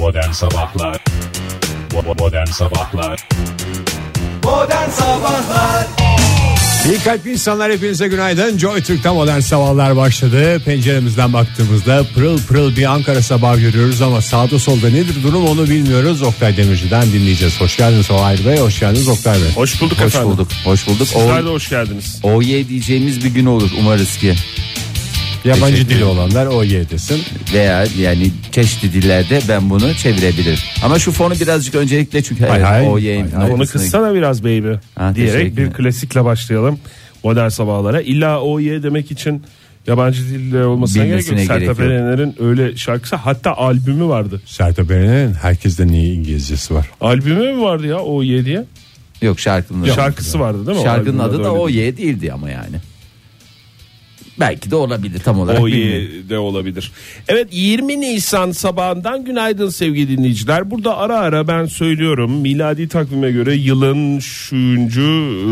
Modern Sabahlar Modern Sabahlar Modern Sabahlar İyi kalpli insanlar hepinize günaydın. Joy Türk'te modern sabahlar başladı. Penceremizden baktığımızda pırıl pırıl bir Ankara sabahı görüyoruz ama sağda solda nedir durum onu bilmiyoruz. Oktay Demirci'den dinleyeceğiz. Hoş geldiniz Oğay Bey, hoş geldiniz Oktay Bey. Hoş bulduk Hoş efendim. bulduk. Hoş bulduk. Sizler de O, hoş geldiniz. OY diyeceğimiz bir gün olur umarız ki. Yabancı Teşekkür dili ederim. olanlar o desin. Veya yani çeşitli dillerde ben bunu çevirebilirim. Ama şu fonu birazcık öncelikle çünkü Hay hay. OY. Onu kıssana biraz baby Ha, diyerek teşekkür. bir klasikle başlayalım modern sabahlara. İlla o ye demek için yabancı diller olmasına gerek yok. Bilmesine gerek Sertab yok. Erener'in öyle şarkısı hatta albümü vardı. Sertab Erener'in herkesten iyi İngilizcesi var. Albümü mü vardı ya o ye diye? Yok şarkının adı. Şarkısı vardı değil mi? Şarkının adı da öyle. OY değildi ama yani. Belki de olabilir tam olarak O bilmiyorum. ye de olabilir. Evet 20 Nisan sabahından günaydın sevgili dinleyiciler. Burada ara ara ben söylüyorum miladi takvime göre yılın şuyuncu e,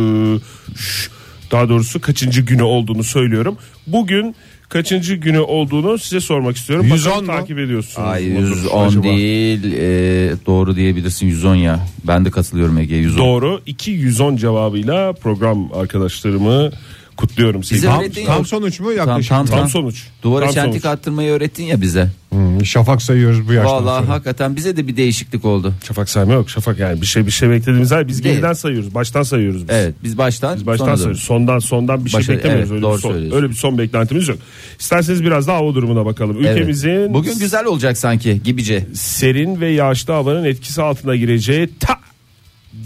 ş- daha doğrusu kaçıncı günü olduğunu söylüyorum. Bugün kaçıncı günü olduğunu size sormak istiyorum. 110 Bakalım mu? takip ediyorsunuz. Ay mudur 110 acaba? değil e, doğru diyebilirsin 110 ya. Ben de katılıyorum Ege 110. Doğru 210 cevabıyla program arkadaşlarımı kutluyorum. Bize öğrettin ya. Tam sonuç mu yaklaşık? Tam- Tam sonuç. Duvara Tam çentik sonuç. attırmayı öğrettin ya bize. Hmm, şafak sayıyoruz bu yaştan Vallahi sonra. hakikaten bize de bir değişiklik oldu. Şafak sayma yok. Şafak yani bir şey bir şey beklediğimiz hayır. Biz Değil. geriden sayıyoruz. Baştan sayıyoruz biz. Evet biz baştan Biz baştan sonra sayıyoruz. Sondan sondan bir şey Başa- beklemiyoruz. evet, öyle, doğru bir son, söylüyorsun. öyle bir son beklentimiz yok. İsterseniz biraz daha hava durumuna bakalım. Evet. Ülkemizin Bugün güzel olacak sanki gibice. serin ve yağışlı havanın etkisi altına gireceği ta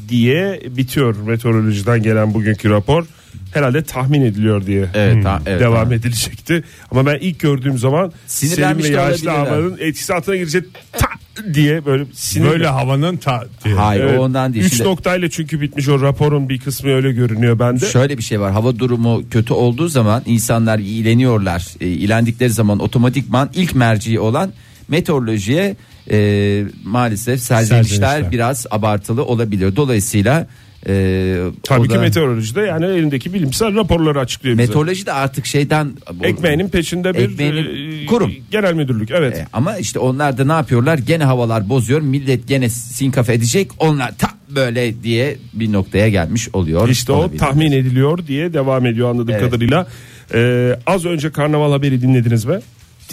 diye bitiyor meteorolojiden gelen bugünkü rapor. Herhalde tahmin ediliyor diye Evet, ta- evet, devam tamam. edilecekti. Ama ben ilk gördüğüm zaman serin Sinirlenmiş ve yağışlı havanın etkisi altına girecek ta diye böyle sinirle. Böyle havanın ta diye. Hayır Evet, o ondan değil. Üç Şimdi noktayla çünkü bitmiş o raporun bir kısmı öyle görünüyor bende. şöyle bir şey var. Hava durumu kötü olduğu zaman insanlar iğleniyorlar. E, iğlendikleri zaman otomatikman ilk merci olan meteorolojiye e, maalesef serzenişler Serzenişler. biraz abartılı olabiliyor. Dolayısıyla e, Tabii ki da- meteorolojide yani elindeki bilimsel raporları açıklıyor bize. meteoroloji de artık şeyden Ekmeğinin peşinde bir Ekmeğinin- e, kurum. genel müdürlük evet. E, ama işte onlar da ne yapıyorlar? Gene havalar bozuyor. Millet gene sinkaf edecek. Onlar ta böyle diye bir noktaya gelmiş oluyor. İşte o tahmin ediliyor diye devam ediyor anladığım Evet. kadarıyla. Ee, az önce karnaval haberi dinlediniz mi?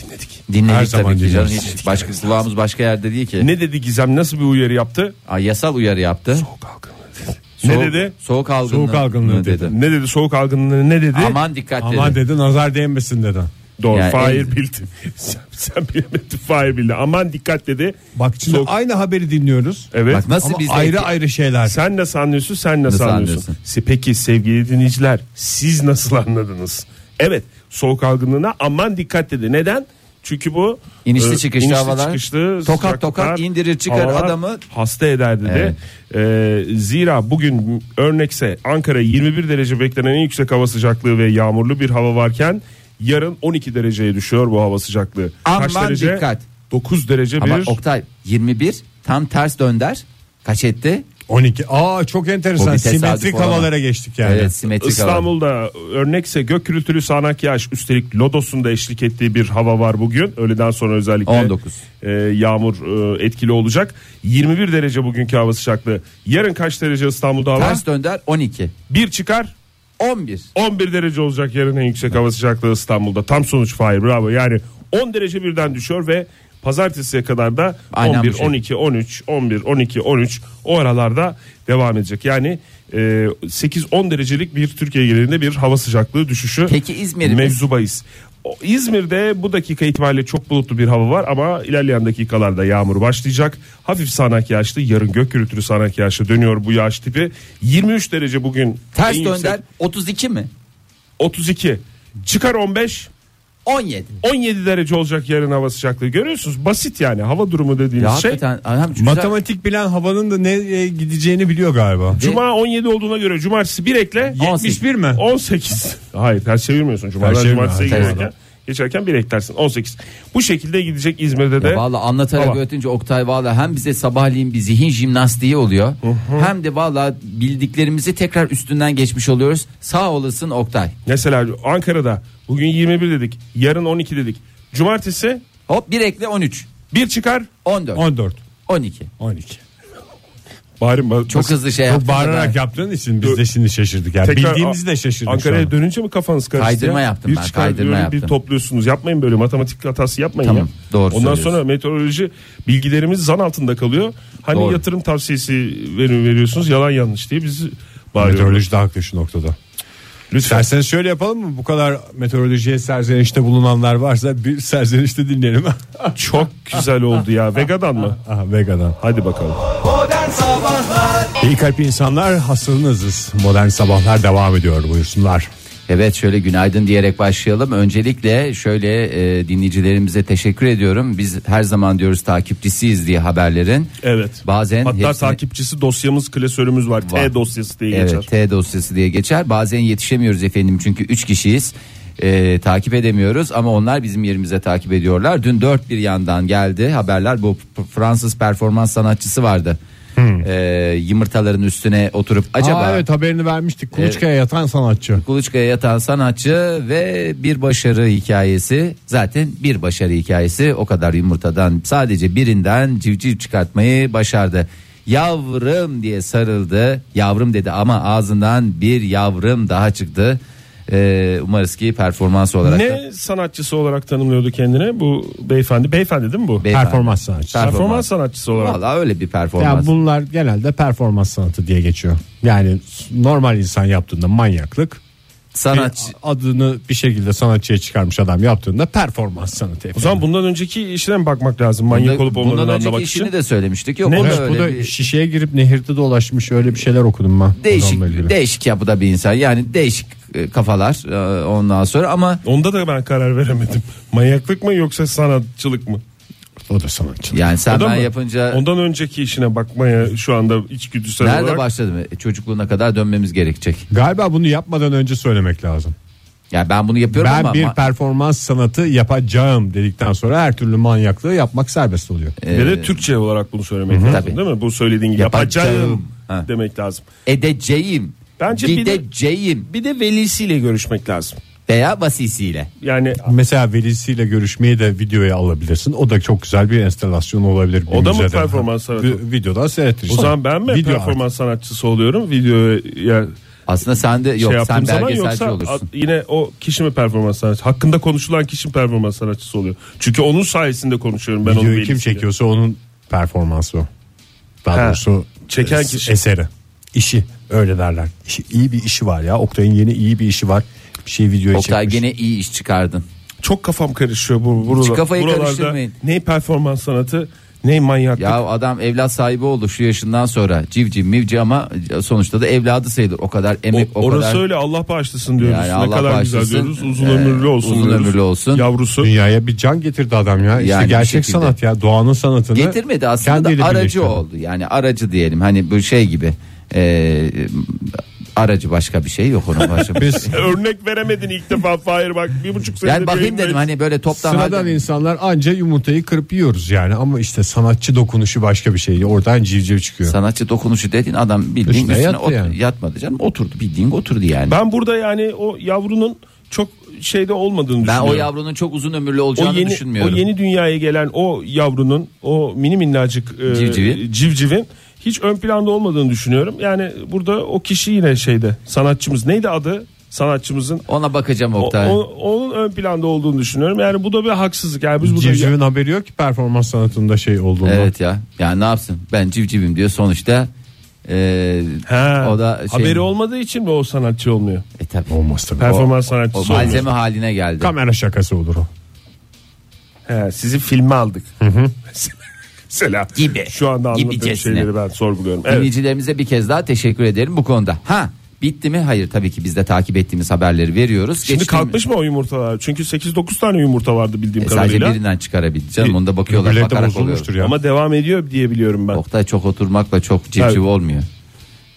Dinledik. Dinledik Her zaman tabii ki canım. Hiç başka kulağımız başka yerde değil ki. Ne dedi Gizem nasıl bir uyarı yaptı? Ay, yasal uyarı yaptı. Soğuk algınlığı dedi. Ne Soğuk- dedi? Soğuk algınlığı, Soğuk algınlığı dedi. Ne dedi soğuk algınlığı ne dedi? Aman dikkat Aman dedi. dedi nazar değmesin dedi. Doğru Yani Fahir en- bildi. sen, sen bilemedin Fahir bildi. Aman dikkat dedi. Bak şimdi Soğuk- aynı haberi dinliyoruz. Evet. Bak nasıl Ama biz ayrı ayrı şeyler. Sen nasıl anlıyorsun sen nasıl, Nasıl anlıyorsun? anlıyorsun? Peki sevgili dinleyiciler siz nasıl anladınız? Evet soğuk algınlığına aman dikkat dedi. Neden? Çünkü bu İnişli e, çıkışlı inişli havalar, çıkışlı tokat tokat indirir çıkar havalar adamı. hasta eder dedi. E, zira bugün örnekse Ankara 21 derece beklenen en yüksek hava sıcaklığı ve yağmurlu bir hava varken yarın 12 dereceye düşüyor bu hava sıcaklığı. Kaç Aman derece? dikkat. 9 derece Ama bir Oktay 21 tam ters dönder. Kaç etti? 12. Aa çok Bu enteresan. bir tesadüf Simetrik olamaz. havalara geçtik yani. Evet simetrik hava. İstanbul'da örnekse gök gürültülü sağanak yağış üstelik Lodos'un da eşlik ettiği bir hava var bugün. Öğleden sonra özellikle 19. e, yağmur e, etkili olacak. 21 derece bugünkü hava sıcaklığı. Yarın kaç derece İstanbul'da hava? Ters dönder 12. Bir çıkar 11. 11 derece olacak yarın en yüksek hava sıcaklığı İstanbul'da. Tam sonuç Fahir bravo. Yani 10 derece birden düşüyor ve pazartesiye kadar da Aynen 11, bu şey. 12, 13, 11, 12, 13 o aralarda devam edecek. Yani e, 8-10 derecelik bir Türkiye genelinde bir hava sıcaklığı düşüşü Peki İzmir'imiz? mevzu bahis. İzmir'de bu dakika itibariyle çok bulutlu bir hava var ama ilerleyen dakikalarda yağmur başlayacak. Hafif sağanak yağışlı yarın gök gürültülü sağanak yağışlı dönüyor bu yağış tipi. 23 derece bugün Ters yüksek- dönder 32 mi? 32 çıkar 15 17. 17 derece olacak yarın hava sıcaklığı. Görüyorsunuz basit yani hava durumu Ya dediğiniz şey. hakikaten güzel- Matematik bilen havanın da nereye gideceğini biliyor galiba. Cuma 17 olduğuna göre cumartesi bir ekle 71 mi? 18 hayır ters çevirmiyorsun. Cumartesiye hayır, geçerken, bir eklersin 18 bu şekilde gidecek İzmir'de de Valla anlatarak Hava. öğretince Oktay valla hem bize sabahleyin bir zihin jimnastiği oluyor. Hem de valla bildiklerimizi tekrar üstünden geçmiş oluyoruz. Sağ olasın Oktay. mesela Ankara'da bugün 21 dedik yarın 12 dedik cumartesi Hop bir ekle 13. Bir çıkar. 14, 14 12. 12 Bari ba- Çok hızlı şey Çok yaptın da bağırarak ben- yaptığın için biz de şimdi şaşırdık. Yani Tekrar bildiğimizi de şaşırdık Ankara'ya anda. dönünce mi kafanız karıştı? Kaydırma ya? yaptım bir ben, çıkar, kaydırma yaptım. Bir topluyorsunuz. Yapmayın böyle matematik hatası yapmayın Tamam, ya. doğru Ondan söylüyorsun. sonra meteoroloji bilgilerimiz zan altında kalıyor. Hani Doğru. yatırım tavsiyesi ver- veriyorsunuz yalan yanlış diye bizi bağırıyorlar. Meteoroloji de haklı şu noktada. Lütfen. İsterseniz şöyle yapalım mı? Bu kadar meteorolojiye serzenişte bulunanlar varsa bir serzenişte dinleyelim. Çok güzel oldu ya. Vega'dan mı? Aha, Vega'dan. Hadi bakalım. Modern Sabahlar İyi kalp insanlar hastalığınızız. Modern sabahlar devam ediyor buyursunlar. Evet şöyle günaydın diyerek başlayalım. Öncelikle şöyle e, dinleyicilerimize teşekkür ediyorum. Biz her zaman diyoruz takipçisiyiz diye haberlerin. Evet. Bazen Hatta hepsini- takipçisi dosyamız klasörümüz var. Var. T dosyası diye Evet geçer. T dosyası diye geçer. Bazen yetişemiyoruz efendim çünkü 3 kişiyiz. Ee, takip edemiyoruz ama onlar bizim yerimize takip ediyorlar. Dün dört bir yandan geldi haberler bu Fransız performans sanatçısı vardı. Ee, yumurtaların üstüne oturup acaba Aa, evet haberini vermiştik. Kuluçkaya yatan sanatçı. Kuluçkaya yatan sanatçı ve bir başarı hikayesi zaten bir başarı hikayesi o kadar yumurtadan sadece birinden civciv çıkartmayı başardı. Yavrum diye sarıldı yavrum dedi ama ağzından bir yavrum daha çıktı. Ee, umarız ki performans olarak da Ne sanatçısı olarak tanımlıyordu kendine bu beyefendi? Beyefendi değil mi bu? beyefendi. Performans sanatçısı. Performans sanatçısı olarak. Vallahi öyle bir performans. Yani bunlar genelde performans sanatı diye geçiyor. Yani normal insan yaptığında manyaklık. Sanatçı adını bir şekilde sanatçıya çıkarmış adam yaptığında performans sanatı. O zaman bundan önceki işine mi bakmak lazım? Manyak Bunda- olup olmadığını bundan önceki anlamak işini de söylemiştik. Yok Ne? o da Evet, bu öyle da bir şişeye girip nehirde dolaşmış öyle bir şeyler okudum ben. değişik Adamla ilgili. değişik yapıda bir insan. Yani değişik e, kafalar e, ondan sonra ama Onda da ben karar veremedim. Manyaklık mı yoksa sanatçılık mı? O da sanatçı. yani sen ben mı? yapınca Ondan önceki işine bakmaya şu anda içgüdüsel nerede olarak. başladı? E, Çocukluğuna kadar dönmemiz gerekecek. Galiba bunu yapmadan önce söylemek lazım. Yani ben bunu yapıyorum ben ama bir ma- performans sanatı yapacağım dedikten sonra her türlü manyaklığı yapmak serbest oluyor. Ve de Türkçe olarak bunu söylemek lazım Tabii. değil mi? Bu söylediğin Yapacağım. yapacağım Ha. demek lazım. edeceğim. Bence bir de- gideceğim Bir de velisiyle görüşmek lazım. Veya vasisiyle. Yani Mesela velisiyle görüşmeyi de videoya alabilirsin. O da çok güzel bir enstalasyon olabilir. bir O da mı performans sanatı? Vi- Videodan seyrettirsin. o zaman ben mi Video performans sanatçısı oluyorum? Videoya Aslında sen de yok şey sen belgeselci yoksa olursun. yine o kişi mi performans sanatçısı? Hakkında konuşulan kişi mi performans sanatçısı oluyor? Çünkü onun sayesinde konuşuyorum ben onun Videoyu kim velisiyle. çekiyorsa onun performansı o. Daha Ha, doğrusu çeken kişi. Eseri. İşi öyle derler. İşi, iyi bir işi var ya. Oktay'ın yeni iyi bir işi var. Bir şey videoya Oktay çekmiş. gene iyi iş çıkardın. Çok kafam karışıyor bu buralar, kafayı buralarda. karıştırmayın. Ne performans sanatı ne manyaklık. Ya adam evlat sahibi oldu şu yaşından sonra. Civciv mivci ama sonuçta da evladı sayılır. O kadar emek o, O- orası kadar. öyle Allah bağışlasın diyoruz. Yani ne Allah kadar bağışlasın. güzel diyoruz. Uzun Ee, ömürlü olsun. uzun diyoruz. ömürlü olsun. Yavrusu. Dünyaya bir can getirdi adam ya. İşte Yani gerçek sanat ya. Doğanın sanatını. Getirmedi aslında aracı birleştirdi. oldu. Yani aracı diyelim hani bu şey gibi. Ee, aracı başka bir şey yok onun başka. Biz Örnek veremedin ilk defa Fahir bak bir buçuk senedir yani bakayım dedim hani böyle toptan sıradan halde- insanlar anca yumurtayı kırıp yiyoruz yani. Ama işte sanatçı dokunuşu başka bir şey. Oradan civciv çıkıyor. sanatçı dokunuşu dediğin adam bildiğin Üstüne üstüne, yattı ot- yani. yatmadı canım oturdu bildiğin oturdu yani. Ben burada yani o yavrunun çok şeyde olmadığını Ben düşünüyorum. o yavrunun çok uzun ömürlü o olacağını yeni, düşünmüyorum. o yeni dünyaya gelen o yavrunun o mini minnacık e, Civcivi. civcivin hiç ön planda olmadığını düşünüyorum. Yani burada o kişi yine şeyde sanatçımız neydi adı sanatçımızın Ona bakacağım o, Oktay. o- onun ön planda olduğunu düşünüyorum. Yani bu da bir haksızlık. Yani biz burada Civcivin haberi yok ki performans sanatında şey olduğundan. Evet ya. Yani ne yapsın? Ben civcivim diyor sonuçta. e, Ha, o da şey, haberi olmadığı için mi o sanatçı olmuyor? E tabii. Olmaz tabii. Performans O sanatçısı olmuyor. malzeme haline geldi. Kamera şakası olur o. He, sizi filme aldık. Mesela Gibi. şu anda anlattığım Gibicesine. şeyleri ben sorguluyorum. Evet. Dinleyicilerimize bir kez daha teşekkür ederim bu konuda. Ha bitti mi? Hayır tabii ki biz de takip ettiğimiz haberleri veriyoruz. Şimdi Geçtiğim- kalkmış mı o yumurtalar? Çünkü 8-9 tane yumurta vardı bildiğim E, sadece kadarıyla. birinden çıkarabildi canım. Onda bakıyorlar bakarak oluyor. ya. Ama devam ediyor diye biliyorum ben. Oktay çok oturmakla çok civciv Evet. olmuyor.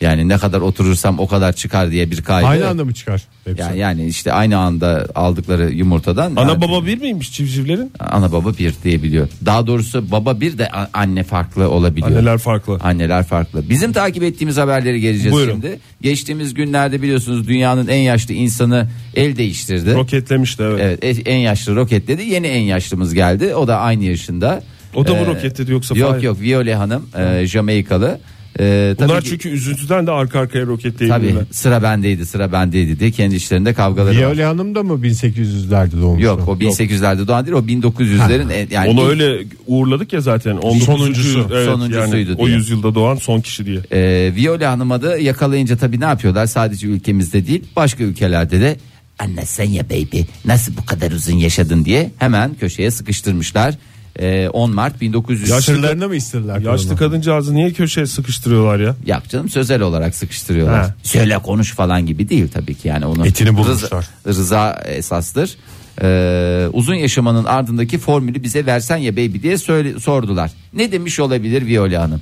Yani ne kadar oturursam o kadar çıkar diye bir kaydı. Aynı anda mı çıkar? Hepsi? Yani, yani işte aynı anda aldıkları yumurtadan Ana yani- baba bir miymiş civcivlerin? ana baba bir diyebiliyor. Daha doğrusu baba bir de anne farklı olabiliyor. Anneler farklı. Anneler farklı. Bizim takip ettiğimiz haberleri geleceğiz Buyurun. şimdi. Geçtiğimiz günlerde biliyorsunuz dünyanın en yaşlı insanı el değiştirdi. Roketlemişti evet. Evet en yaşlı roketledi. Yeni en yaşlımız geldi. O da aynı yaşında. O da mı Ee, roket dedi yoksa Yok Fahir? yok Viole Hanım e, Jamaikalı. E, tabii Bunlar ki- çünkü üzüntüden de arka arkaya Tabii roketleyebilirler. sıra bendeydi sıra bendeydi diye kendi işlerinde kavgaları var. Viole Hanım da mı 1800'lerde doğmuş? Yok o 1800'lerde doğan değil o 1900'lerin en- yani Onu ilk- öyle uğurladık ya zaten. 19. Sonuncusu. Evet, Sonuncusuydu yani o diye. yüzyılda doğan son kişi diye. Ee, Viola Hanım'a da yakalayınca tabii ne yapıyorlar? Sadece ülkemizde değil başka ülkelerde de anne sen ya baby nasıl bu kadar uzun yaşadın diye hemen köşeye sıkıştırmışlar. Ee, 10 Mart 1900 Yaşlı- Sırlarını mı isterler? Yaşlı kadıncağızı niye köşeye sıkıştırıyorlar ya? Yok canım sözel olarak sıkıştırıyorlar. Ha. Söyle konuş falan gibi değil tabii ki yani onun Etini bulmuşlar. Rıza, rıza esastır. Ee, uzun yaşamanın ardındaki formülü bize versen ya baby diye söyle, sordular. Ne demiş olabilir Viola Hanım?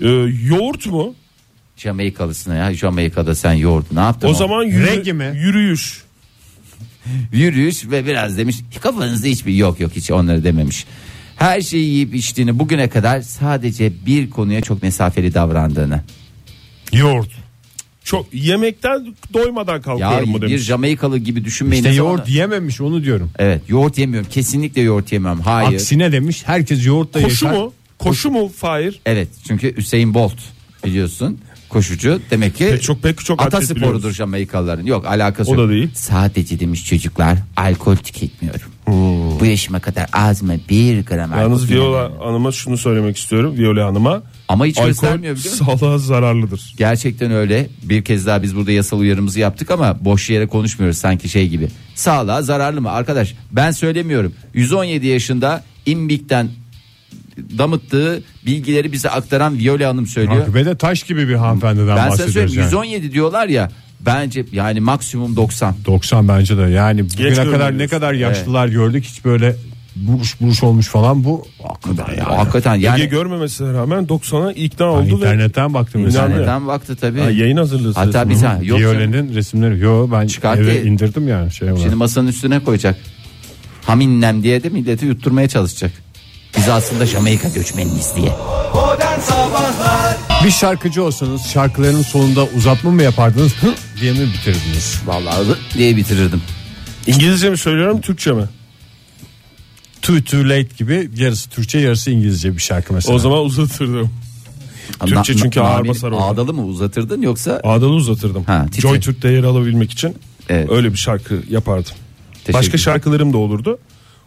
Ee, yoğurt mu? Jamaikalısına ya Jamaika'da sen yoğurt ne yaptın? O zaman yürü- Reggae mi? yürüyüş. Yürüyüş ve biraz demiş kafanızda hiçbir yok yok hiç onları dememiş. Her şeyi yiyip içtiğini bugüne kadar sadece bir konuya çok mesafeli davrandığını. Yoğurt. Çok yemekten doymadan Ya kalkıyorum mu bir demiş. Jamaikalı gibi düşünmeyin. İşte Ne zaman- yoğurt yememiş onu diyorum. Evet yoğurt yemiyorum kesinlikle yoğurt yemiyorum hayır. Aksine demiş herkes yoğurt da Koşu yaşar. mu? Koşu mu Fahir? Evet çünkü Hüseyin Bolt biliyorsun koşucu demek ki Pek çok- pek çok atlet atasporudur biliyoruz. Jamaikalıların yok alakası O yok. da değil. Sadece demiş çocuklar alkol tüketmiyorum. Bu yaşıma kadar ağzıma bir gram alkol Yalnız Viola. Hanım'a şunu söylemek istiyorum. Viola Hanım'a. Ama hiç Alkol göstermiyor biliyor musun? sağlığa zararlıdır. Gerçekten öyle. Bir kez daha biz burada yasal uyarımızı yaptık ama boş yere konuşmuyoruz sanki şey gibi. Sağlığa zararlı mı? Arkadaş ben söylemiyorum. 117 yaşında imbikten damıttığı bilgileri bize aktaran Viola Hanım söylüyor. Akıbe de taş gibi bir hanımefendiden ben sana bahsediyoruz söyleyeyim yani. 117 diyorlar ya bence yani maksimum 90. 90 bence de yani bugüne kadar ne kadar yaşlılar gördük hiç böyle buruş buruş olmuş falan bu hakikaten Ya, yani. hakikaten Ege yani görmemesine rağmen 90'a ikna oldu ve internetten baktım mesela. internetten baktı tabii. Ha, yayın hazırlığı. Hatta sırasında. bir tane yok. canım. Viole'nin resimleri. Yo ben Çıkart eve diye- indirdim yani şey olarak. Şimdi masanın üstüne koyacak. Haminnem diye de milleti yutturmaya çalışacak. Biz aslında Jamaika göçmeniyiz diye. Bir şarkıcı olsanız şarkıların sonunda uzatma mı yapardınız hı diye mi bitirdiniz? Vallahi diye bitirirdim. İngilizce mi söylüyorum Türkçe mi? Too Too Late gibi yarısı Türkçe yarısı İngilizce bir şarkı mesela. O zaman uzatırdım. Türkçe çünkü ağır basar orada. Ağdalı mı uzatırdın yoksa? Ağdalı uzatırdım. Ha, titre. Joy Türk'te yer alabilmek için Evet. öyle bir şarkı yapardım. Teşekkür Başka şarkılarım da olurdu.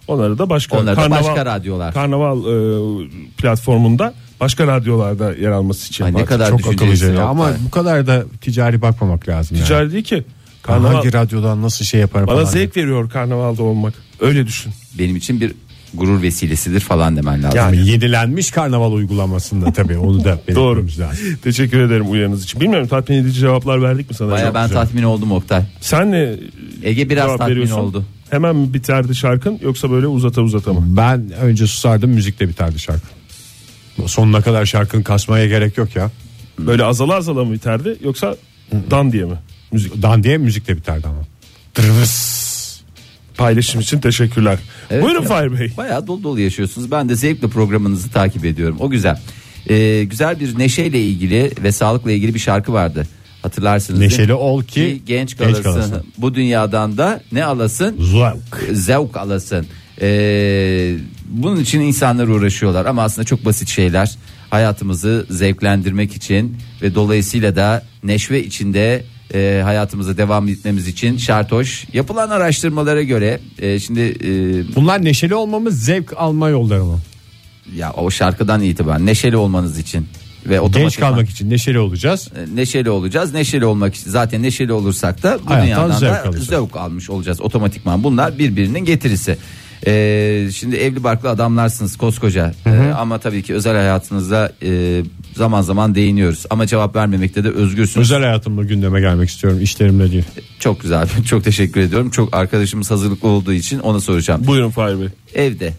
Onları da başka Onları da başka radyolar. Karnaval e, platformunda başka radyolarda yer alması için Ay ne kadar çok akıllıca ya. Ama bu kadar da ticari bakmamak lazım yani. Ticari değil ki. Karnaval Hangi radyodan nasıl şey yaparım bana falan. zevk veriyor karnavalda olmak. Öyle düşün. Benim için bir gurur vesilesidir falan demen lazım. Yani yenilenmiş karnaval uygulamasında tabii onu da Doğru. lazım. Teşekkür ederim uyarınız için. Bilmiyorum tatmin edici cevaplar verdik mi sana? Baya ben güzel. tatmin oldum Oktay. Sen ne Ege biraz cevap tatmin veriyorsun? oldu. Hemen mi biterdi şarkın yoksa böyle uzata uzata mı? Ben önce susardım müzikle biterdi şarkı. Sonuna kadar şarkının kasmaya gerek yok ya. Böyle azala azala mı biterdi yoksa dan diye mi? Müzik Dan diye müzikle biterdi ama. Tırvıs. paylaşım için teşekkürler. Evet Buyurun. Fahir Bey. Bayağı dolu dolu yaşıyorsunuz. Ben de zevkle programınızı takip ediyorum. O güzel. Ee, güzel bir neşeyle ilgili ve sağlıkla ilgili bir şarkı vardı. Hatırlarsınız? Neşeli ol ki genç genç kalasın. kalasın. Bu dünyadan da ne alasın? Zevk. Zevk alasın. Ee, bunun için insanlar uğraşıyorlar ama aslında çok basit şeyler. Hayatımızı zevklendirmek için ve dolayısıyla da neşve içinde e, hayatımıza devam etmemiz için şartoş yapılan araştırmalara göre e, şimdi e, Bunlar neşeli olmamız zevk alma yolları mı? ya o şarkıdan itibaren neşeli olmanız için ve Genç otomatik kalmak için neşeli olacağız. neşeli olacağız. Neşeli olmak için zaten neşeli olursak da bu Hayattan dünyadan zevk da alacağız. zevk almış olacağız otomatikman. Bunlar birbirinin getirisi. Ee, şimdi evli barklı adamlarsınız koskoca Ee, ama tabii ki özel hayatınızda e, zaman zaman değiniyoruz ama cevap vermemekte de özgürsünüz. Özel hayatımda gündeme gelmek istiyorum işlerimle değil. Çok güzel çok teşekkür ediyorum çok arkadaşımız hazırlıklı olduğu için ona soracağım. Buyurun Fahir Bey. Evde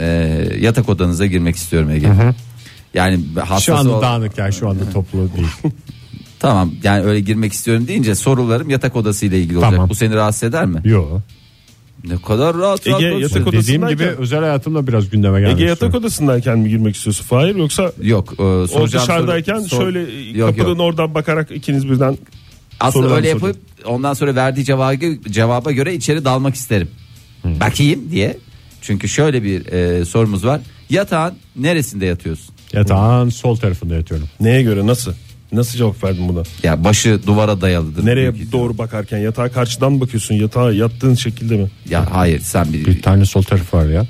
e, yatak odanıza girmek istiyorum Ege. Yani hassas Şu anda ol- dağınık yani şu anda toplu değil. Tamam yani öyle girmek istiyorum deyince sorularım yatak odası ile ilgili olacak. Tamam. Bu seni rahatsız eder mi? Yok. Ne kadar rahat Ege, rahat yatak konuşuyorsun. odası- Dediğim gibi Odasındayken- özel hayatımda biraz gündeme gelmek Ege yatak odasındayken mi girmek istiyorsun Fahir yoksa Yok e, o dışarıdayken soru- sor- şöyle Yok, kapının yok. oradan bakarak ikiniz birden Aslında öyle yapıp ondan sonra verdiği cevabı, cevaba göre içeri dalmak isterim. Bakayım diye. Çünkü şöyle bir e, sorumuz var. Yatağın neresinde yatıyorsun? Yatağın sol tarafında yatıyorum. Neye göre nasıl? Nasıl cevap verdin buna? Ya başı duvara dayalıdır. Nereye doğru bakarken yatağa karşıdan mı bakıyorsun? Yatağa yattığın şekilde mi? Ya hayır sen bir, Bir tane sol tarafı var ya.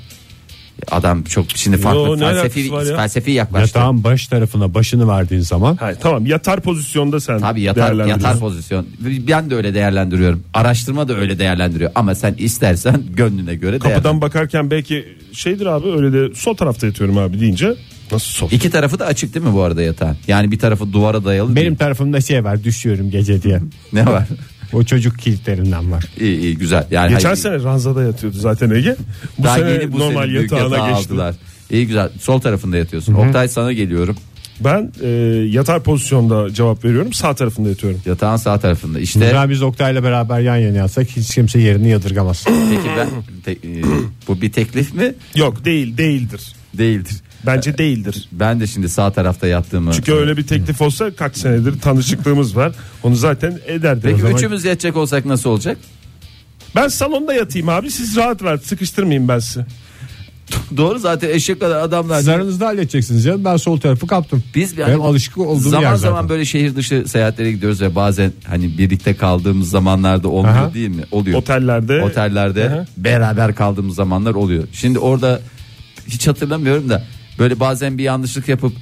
adam çok şimdi farklı Yo, ne felsefi alakası var ya? felsefi yaklaştı. Yatağın baş tarafına başını verdiğin zaman Hayır, tamam yatar pozisyonda sen Tabii yatar, değerlendiriyorsun. yatar pozisyon. Ben de öyle değerlendiriyorum. Araştırma da öyle değerlendiriyor. Ama sen istersen gönlüne göre değerlendir. Kapıdan bakarken belki şeydir abi öyle de sol tarafta yatıyorum abi deyince nasıl sol? İki tarafı da açık değil mi bu arada yatağın? Yani bir tarafı duvara dayalı benim değil. tarafımda şey var düşüyorum gece diye. Ne var? o çocuk kilitlerinden var. iyi iyi güzel. Yani Geçen hayır, sene ranzada yatıyordu zaten Ege. Bu daha sene yeni bu normal sene yatağına yatağı geçti. aldılar. İyi güzel. Sol tarafında yatıyorsun. Oktay sana geliyorum. Ben e, yatar pozisyonda cevap veriyorum. Sağ tarafında yatıyorum. Yatağın sağ tarafında. İşte Güzel biz Oktay'la beraber yan yana yatsak hiç kimse yerini yadırgamaz. peki ben te- e, bu bir teklif mi? Yok değil değildir. Değildir. Bence değildir. Ben de şimdi sağ tarafta yattığımı. Çünkü öyle bir teklif olsa kaç senedir tanışıklığımız var. Onu zaten ederdi. Peki O zaman- üçümüz yatacak olsak nasıl olacak? Ben salonda yatayım abi siz rahat rahat sıkıştırmayayım ben sizi. Doğru zaten eşek kadar adamlar. Siz aranızda halledeceksiniz canım ben sol tarafı kaptım. Biz bir- Benim hani alışık olduğum zaman yer zaman zaten. böyle şehir dışı seyahatlere gidiyoruz ve bazen hani birlikte kaldığımız zamanlarda olmuyor Aha. değil mi? Oluyor. Otellerde. Otellerde Aha. beraber kaldığımız zamanlar oluyor. Şimdi orada hiç hatırlamıyorum da böyle bazen bir yanlışlık yapıp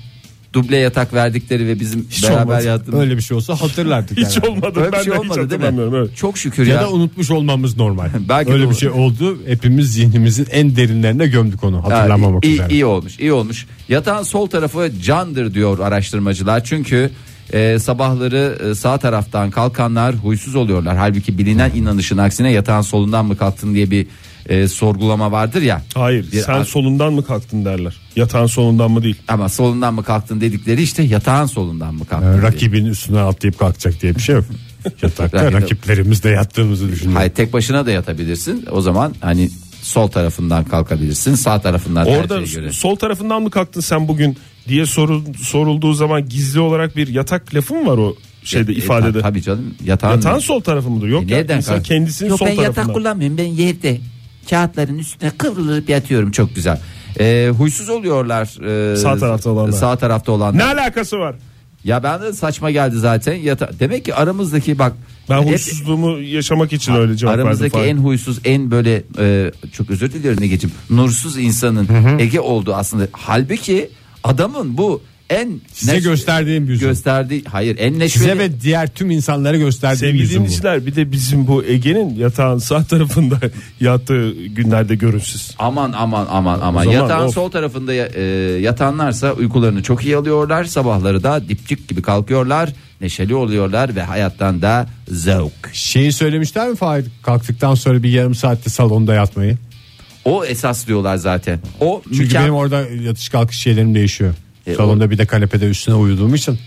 duble yatak verdikleri ve bizim Hiç beraber olmadı. yattığımız Öyle bir şey olsa hatırlardık. Hiç yani. olmadı. Böyle bir ben şey de hiç olmadı değil hatırlamıyorum. mi? Evet. Çok şükür Ya ya. da unutmuş olmamız normal. Belki Öyle bir şey oldu. Hepimiz zihnimizin en derinlerine gömdük onu hatırlamamak iyi, üzere. iyi olmuş, iyi olmuş. Yatağın sol tarafı candır diyor araştırmacılar. Çünkü e, sabahları e, sağ taraftan kalkanlar huysuz oluyorlar. Halbuki bilinen inanışın aksine yatağın solundan mı kalktın diye bir e, sorgulama vardır ya. Hayır Bir- sen solundan mı kalktın derler. Yatağın solundan mı değil. Ama solundan mı kalktın dedikleri işte yatağın solundan mı kalktın? Yani rakibin üstüne atlayıp kalkacak diye bir şey yok. Yatakta Rakip- rakiplerimizle yattığımızı düşünüyorum. Hayır tek başına da yatabilirsin. O zaman hani sol tarafından kalkabilirsin. Sağ tarafından Orada göre. sol tarafından mı kalktın sen bugün diye soru, sorulduğu zaman gizli olarak bir yatak lafı mı var o şeyde E, ifadede? ta- Tabii canım. Yatağın, Yatağın sol tarafı mıdır? Yok E, ya nereden insan kalk- kendisinin Yok sol ben yatak tarafından. kullanmıyorum ben yerde kağıtların üstüne kıvrılıp yatıyorum çok güzel. Ee, huysuz oluyorlar. ee, Sağ tarafta olanlar. Sağ tarafta olanlar. Ne alakası var? Ya ben de saçma geldi zaten. Yata Demek ki aramızdaki bak. Ben hep- huysuzluğumu yaşamak için öyle cevap verdim. Aramızdaki Fahir. en huysuz en böyle e, çok özür diliyorum Ege'ciğim nursuz insanın Ege oldu aslında. Halbuki adamın bu en Size neş- gösterdiğim yüzü. gösterdiği hayır en neşveli Size ve diğer tüm insanlara gösterdiğim Sevgili yüzüm bu. dinleyiciler bir de bizim bu Ege'nin yatağın sağ tarafında yattığı günlerde görünsüz. Aman aman aman aman. Zaman Yatağın of. sol tarafında e, yatanlarsa uykularını çok iyi alıyorlar. Sabahları da dipçik gibi kalkıyorlar. Neşeli oluyorlar ve hayattan da zevk. Şeyi söylemişler mi Fahir? Kalktıktan sonra bir yarım saatte salonda yatmayı. O esas diyorlar zaten. O Çünkü mükemmel. benim orada yatış kalkış şeylerim değişiyor. E, Salonda bir de kanepede üstüne uyuduğum için.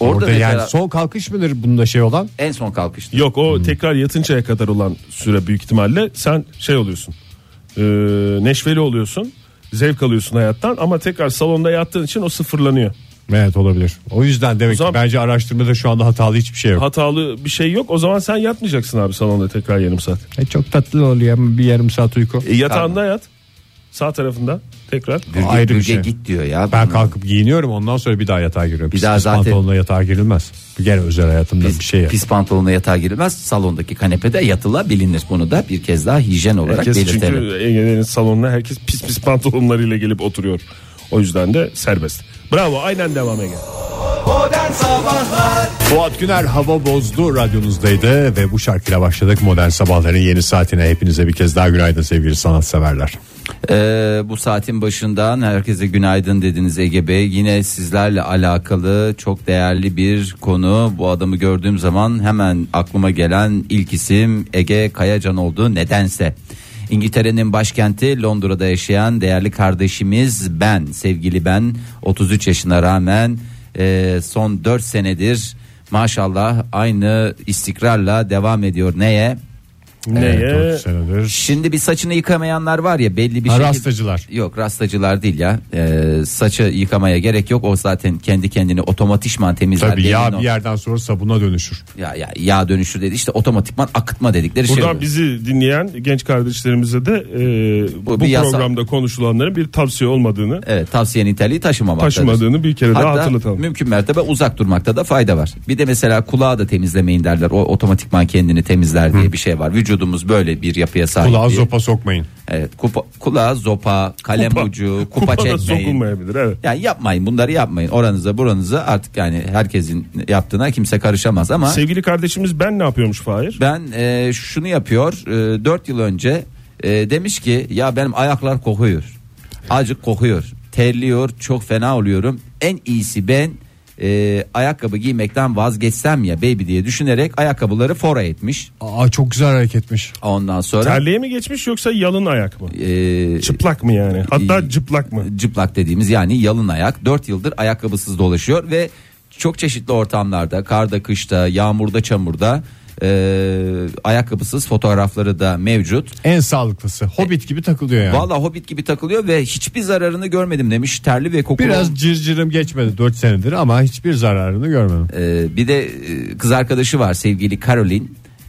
Orada Orada mesela yani son kalkış mıdır bunda şey olan? en son kalkıştı. Yok o Hmm. tekrar yatıncaya kadar olan süre büyük ihtimalle sen şey oluyorsun. e, neşveli oluyorsun. Zevk alıyorsun hayattan ama tekrar salonda yattığın için o sıfırlanıyor. Evet olabilir. O yüzden demek O zaman- ki bence araştırmada şu anda hatalı hiçbir şey yok. Hatalı bir şey yok. O zaman sen yatmayacaksın abi salonda tekrar yarım saat. E, çok tatlı oluyor bir yarım saat uyku. E, yatağında yat. Sağ tarafında tekrar. Bürge, ayrı bir şey. git diyor ya. Ben kalkıp giyiniyorum ondan sonra bir daha yatağa giriyorum. Bir Pis daha pis zaten- pantolonla yatağa girilmez. Bir kere özel hayatımda Pis, bir şey yap. pis pantolonla yatağa girilmez. Salondaki kanepede yatılabilir. Bunu da bir kez daha hijyen olarak Herkes belirtelim. çünkü Ege'lerin salonuna herkes pis pis pantolonlarıyla gelip oturuyor. O yüzden de serbest. Bravo aynen devam Ege. Modern Sabahlar Fuat Güner hava bozdu radyonuzdaydı ve bu şarkıyla başladık modern sabahların yeni saatine hepinize bir kez daha günaydın sevgili sanatseverler. Ee, bu saatin başından herkese günaydın dediniz Ege Bey. Yine sizlerle alakalı çok değerli bir konu. Bu adamı gördüğüm zaman hemen aklıma gelen ilk isim Ege Kayacan oldu nedense. İngiltere'nin başkenti Londra'da yaşayan değerli kardeşimiz ben, sevgili ben 33 yaşına rağmen e, son 4 senedir maşallah aynı istikrarla devam ediyor. Neye? Neye? Senedir. Şimdi bir saçını yıkamayanlar var ya belli bir Ha, şekilde- rastacılar. Yok rastacılar değil ya. Ee, saçı yıkamaya gerek yok. O zaten kendi kendini otomatikman temizler. Tabii yağ o- bir yerden sonra sabuna dönüşür. ya, ya, yağ dönüşü dedi işte otomatikman akıtma dedikleri şey. Buradan bizi dinleyen genç kardeşlerimize de e, bu, bir yasa- programda konuşulanların bir tavsiye olmadığını, Evet tavsiye niteliği taşımamaktadır. taşımadığını bir kere daha Hatta hatırlatalım. mümkün mertebe uzak durmakta da fayda var. Bir de mesela kulağı da temizlemeyin derler. O otomatikman kendini temizler diye bir şey var. Vücudumuz böyle bir yapıya sahip. Kulağa diye. zopa sokmayın. Evet, kupa, kulağa zopa, kalem Kupa- ucu, kupa, kupa çekmeyin. sokulmayabilir evet. Yani yapmayın bunları yapmayın. Oranıza buranıza artık yani herkesin yaptığına kimse karışamaz ama Sevgili kardeşimiz ben ne yapıyormuş Fahir? ben e, şunu yapıyor. E, 4 yıl önce e, demiş ki ya benim ayaklar kokuyor. Acık kokuyor. Terliyor. Çok fena oluyorum. En iyisi ben e, ayakkabı giymekten vazgeçsem ya baby diye düşünerek ayakkabıları fora etmiş. Aa çok güzel hareketmiş. Ondan sonra Terliğe mi geçmiş yoksa yalın ayak mı? e, Çıplak mı yani? Hatta cıplak mı? cıplak dediğimiz yani yalın ayak 4 yıldır ayakkabısız dolaşıyor ve çok çeşitli ortamlarda karda kışta yağmurda çamurda e, ayakkabısız fotoğrafları da mevcut. En sağlıklısı. Hobbit gibi takılıyor yani. Vallahi hobbit gibi takılıyor ve hiçbir zararını görmedim demiş terli ve kokulu. Biraz cırcırım geçmedi 4 senedir ama hiçbir zararını görmedim. E, bir de e, kız arkadaşı var sevgili Caroline.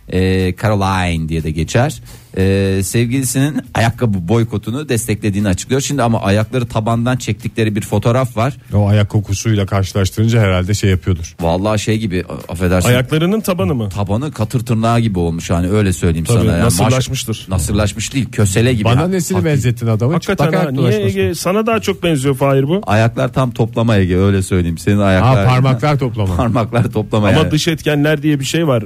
E, Caroline diye de geçer. E, sevgilisinin ayakkabı boykotunu desteklediğini açıklıyor. Şimdi ama ayakları tabandan çektikleri bir fotoğraf var. O ayak kokusuyla karşılaştırınca herhalde şey yapıyordur. Vallahi şey gibi a- affedersin. Ayaklarının tabanı mı? tabanı katır tırnağı gibi olmuş hani öyle söyleyeyim Tabii, sana. ya. nasırlaşmıştır. Nasırlaşmış değil kösele gibi. Bana Ha- nesini hafif. benzettin adamın? Hakikaten ha, niye. Ege sana daha çok benziyor Fahir bu? Ayaklar tam toplama Ege öyle söyleyeyim. Senin Ha ayaklar. parmaklar toplama. Parmaklar toplama Ama yani. dış etkenler diye bir şey var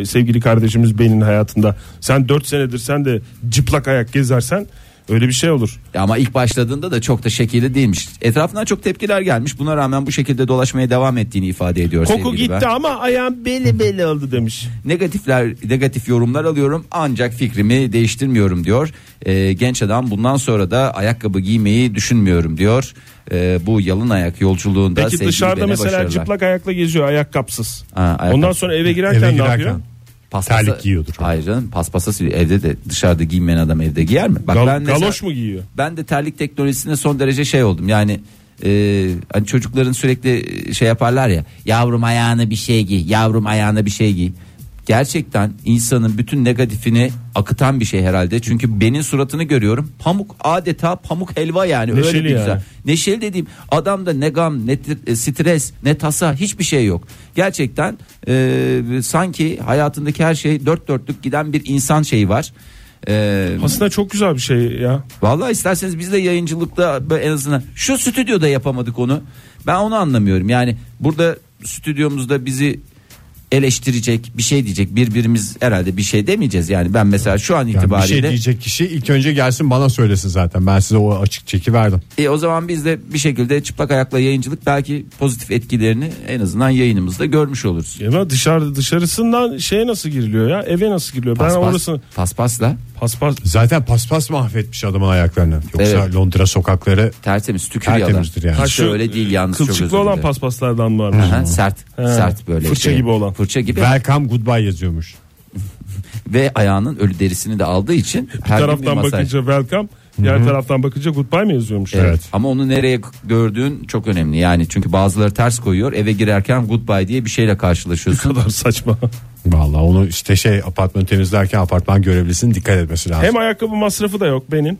e, sevgili kardeşimiz Bey'in hayatında. Sen 4 senedir sen de cıplak ayak gezersen öyle bir şey olur. Ama ilk başladığında da çok da şekilli değilmiş. Etrafından çok tepkiler gelmiş. Buna rağmen bu şekilde dolaşmaya devam ettiğini ifade ediyor. Koku gitti ben. ama ayağım beli beli oldu demiş. Negatifler, negatif yorumlar alıyorum ancak fikrimi değiştirmiyorum diyor. Ee, genç adam bundan sonra da ayakkabı giymeyi düşünmüyorum diyor. Ee, bu yalın ayak yolculuğunda Peki dışarıda mesela başarılar. çıplak ayakla geziyor ayakkabısız. Ha, ayakkabı. Ondan sonra eve girerken Eve ne girerken. yapıyor? Paspasa- Terlik giyiyordur. Hayır canım paspasa siliyor. Evde de dışarıda giymeyen adam evde giyer mi? Bak Gal- ben mesela- galoş mu giyiyor? Ben de terlik teknolojisine son derece şey oldum. Yani e, hani çocukların sürekli şey yaparlar ya. Yavrum ayağına bir şey giy. Yavrum ayağına bir şey giy. Gerçekten insanın bütün negatifini akıtan bir şey herhalde. Çünkü benim suratını görüyorum. Pamuk adeta pamuk helva yani. Öyle Neşeli bir güzel. yani. Neşeli dediğim adamda ne gam ne e, stres ne tasa hiçbir şey yok. Gerçekten e, sanki hayatındaki her şey dört dörtlük giden bir insan şeyi var. E, Aslında çok güzel bir şey ya. Vallahi isterseniz biz de yayıncılıkta en azından şu stüdyoda yapamadık onu. Ben onu anlamıyorum. Yani burada stüdyomuzda bizi eleştirecek bir şey diyecek birbirimiz herhalde bir şey demeyeceğiz yani ben mesela şu an Yani bir itibariyle şey diyecek kişi ilk önce gelsin bana söylesin zaten. Ben size o açık çeki verdim. e, o zaman biz de bir şekilde çıplak ayakla yayıncılık belki pozitif etkilerini en azından yayınımızda görmüş oluruz. Ama dışarı dışarısından şeye nasıl giriliyor ya? Eve nasıl giriliyor? Ben Paspas, orası paspasla paspas Zaten paspas mahvetmiş adamın ayaklarını. Yoksa Evet. Londra sokakları tertemiz tükürüyorlar. Tertemizdir yani. Ha, İşte öyle değil yalnız çok özür kılçıklı olan paspaslardan mı varmış? Aha, sert sert böyle Fırça şey. gibi olan. fırça gibi welcome goodbye yazıyormuş. ve ayağının ölü derisini de aldığı için Bir her taraftan masaj. bakınca welcome, diğer taraftan bakınca goodbye mi yazıyormuş? Evet. Ama onu nereye gördüğün çok önemli. Yani çünkü bazıları ters koyuyor. Eve girerken goodbye diye bir şeyle Ne karşılaşıyorsun. kadar saçma. Vallahi onu işte şey apartmanı temizlerken apartman görevlisinin dikkat etmesi lazım. Hem ayakkabı masrafı da yok benim.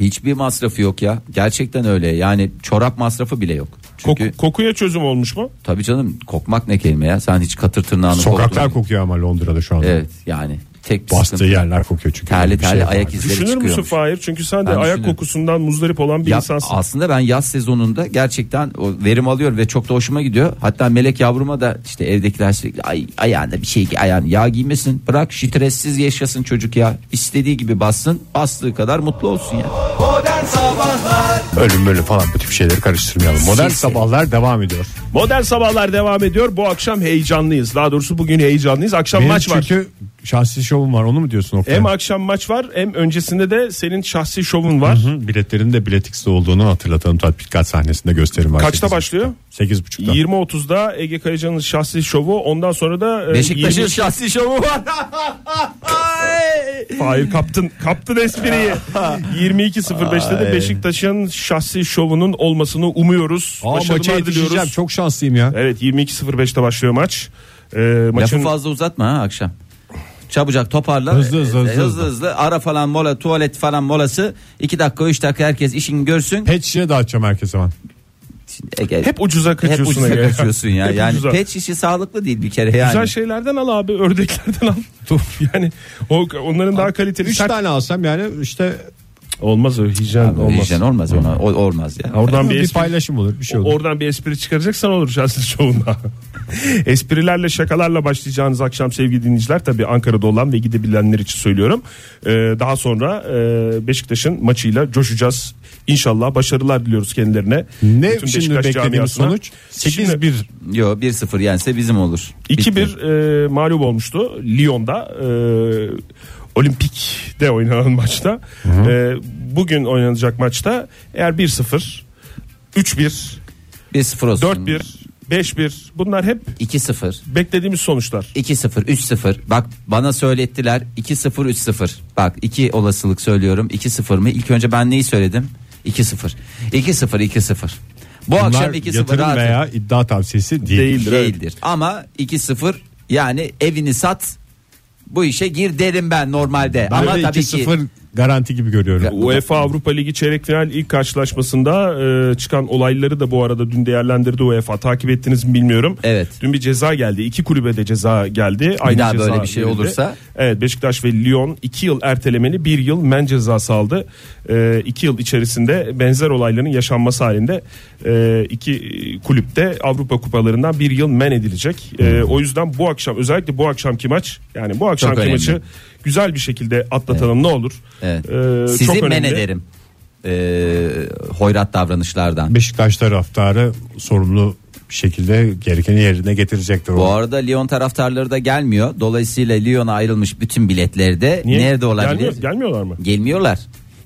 Hiçbir masrafı yok ya. Gerçekten öyle. Yani çorap masrafı bile yok. Çünkü Koku- kokuya çözüm olmuş mu? tabii canım kokmak ne kelime ya. Sen hiç katır tırnağını Sokaklar koktun. kokuyor ama Londra'da şu anda. Evet yani tek Bastığı sıkıntı. yerler kokuyor çünkü. Terli Bir şey terli var. ayak izleri Düşünür müsün çıkıyormuş. Fahir? Çünkü sen de Ben ayak düşünüyorum. kokusundan muzdarip olan bir Ya, insansın. aslında ben yaz sezonunda gerçekten o verim alıyor ve çok da hoşuma gidiyor. Hatta Melek yavruma da işte evdekiler sürekli ay ayağında bir şey giy ayağın yağ giymesin bırak stressiz yaşasın çocuk ya. İstediği gibi bassın bastığı kadar mutlu olsun ya. Modern Sabahlar Ölüm ölüm falan bu tip şeyleri karıştırmayalım. Modern Sil, sil. sabahlar devam ediyor. Modern sabahlar devam ediyor. Bu akşam heyecanlıyız. Daha doğrusu bugün heyecanlıyız. Akşam Benim maç var. çünkü şahsi şovum var onu mu diyorsun Oktay? Hem akşam maç var hem öncesinde de senin şahsi şovun var. Hı, Biletlerin de Biletix'te olduğunu hatırlatalım tatbikat sahnesinde gösterim var. Kaçta 8.30'da. başlıyor? 8.30'da. 20.30'da Ege Kayacan'ın şahsi şovu. Ondan sonra da e, Beşiktaş'ın 22 şahsi şovu var. Hayır kaptın kaptın espriyi. 22.05'te de Beşiktaş'ın şahsi şovunun olmasını umuyoruz. Aa, maça yetişeceğim diliyoruz. çok şanslıyım ya. Evet 22.05'te başlıyor maç. Lafı maçın fazla uzatma ha akşam. Çabucak toparla. Hızlı, hızlı, Ee, hızlı, hızlı, hızlı. Ara falan mola tuvalet falan molası. 2 dakika 3 dakika herkes işini görsün. Pet şişe dağıtacağım herkese ben. Ege, hep ucuza hep kaçıyorsun. ucuza Ege. kaçıyorsun ya. Hep yani ucuza. pet şişi sağlıklı değil bir kere yani. Güzel şeylerden al abi ördeklerden al. yani o, onların daha kaliteli. 3 sert- tane alsam yani işte Olmaz öyle hijyen Abi, olmaz. hijyen olmaz ona. O, olmaz ya. Oradan bir, bir espri, paylaşım olur bir şey olur. oradan bir espri çıkaracaksan olur şahsi şovunda. Esprilerle şakalarla başlayacağınız akşam sevgili dinleyiciler tabi Ankara'da olan ve gidebilenler için söylüyorum. Ee, daha sonra e, Beşiktaş'ın maçıyla coşacağız. İnşallah başarılar diliyoruz kendilerine. Ne Bütün şimdi Beşiktaş beklediğimiz sonuç? Şimdi 8-1 Yo 1-0 yense bizim olur. Bitti. 2-1 e, mağlup olmuştu Lyon'da. E, Olimpik'te oynanan maçta. E, bugün oynanacak maçta eğer 1-0 3-1 1-0 olsun. 4-1 5-1 bunlar hep 2-0. beklediğimiz sonuçlar. 2-0, 3-0. Bak bana söylettiler 2-0, 3-0. Bak iki olasılık söylüyorum. 2-0 mı? İlk önce ben neyi söyledim? 2-0. 2-0, 2-0. Bu akşam bunlar 2-0 yatırım rahat veya iddia tavsiyesi değil. Değildir. evet. değildir. Ama 2-0 yani evini sat bu işe gir derim ben normalde. Ama de tabii ki 2-0 garanti gibi görüyorum. UEFA Avrupa Ligi çeyrek final ilk karşılaşmasında e, çıkan olayları da bu arada dün değerlendirdi UEFA. Takip ettiniz mi bilmiyorum. Evet. Dün bir ceza geldi. İki kulübe de ceza geldi. Aynı daha ceza böyle bir şey verildi. olursa? Evet Beşiktaş ve Lyon iki yıl ertelemeli bir yıl men cezası aldı. E, iki yıl içerisinde benzer olayların yaşanması halinde e, iki kulüpte Avrupa kupalarından bir yıl men edilecek. E, o yüzden bu akşam özellikle bu akşamki maç yani bu akşamki maçı güzel bir şekilde atlatalım ne olur. Evet. E, Sizi çok men ederim. Ee, hoyrat davranışlardan. Beşiktaş taraftarı sorumlu bir şekilde gerekeni yerine getirecektir. Bu o. arada Lyon taraftarları da gelmiyor. Dolayısıyla Lyon'a ayrılmış bütün biletleri de Niye? nerede olabilir? Gelmiyor- gelmiyorlar mı? Gelmiyorlar.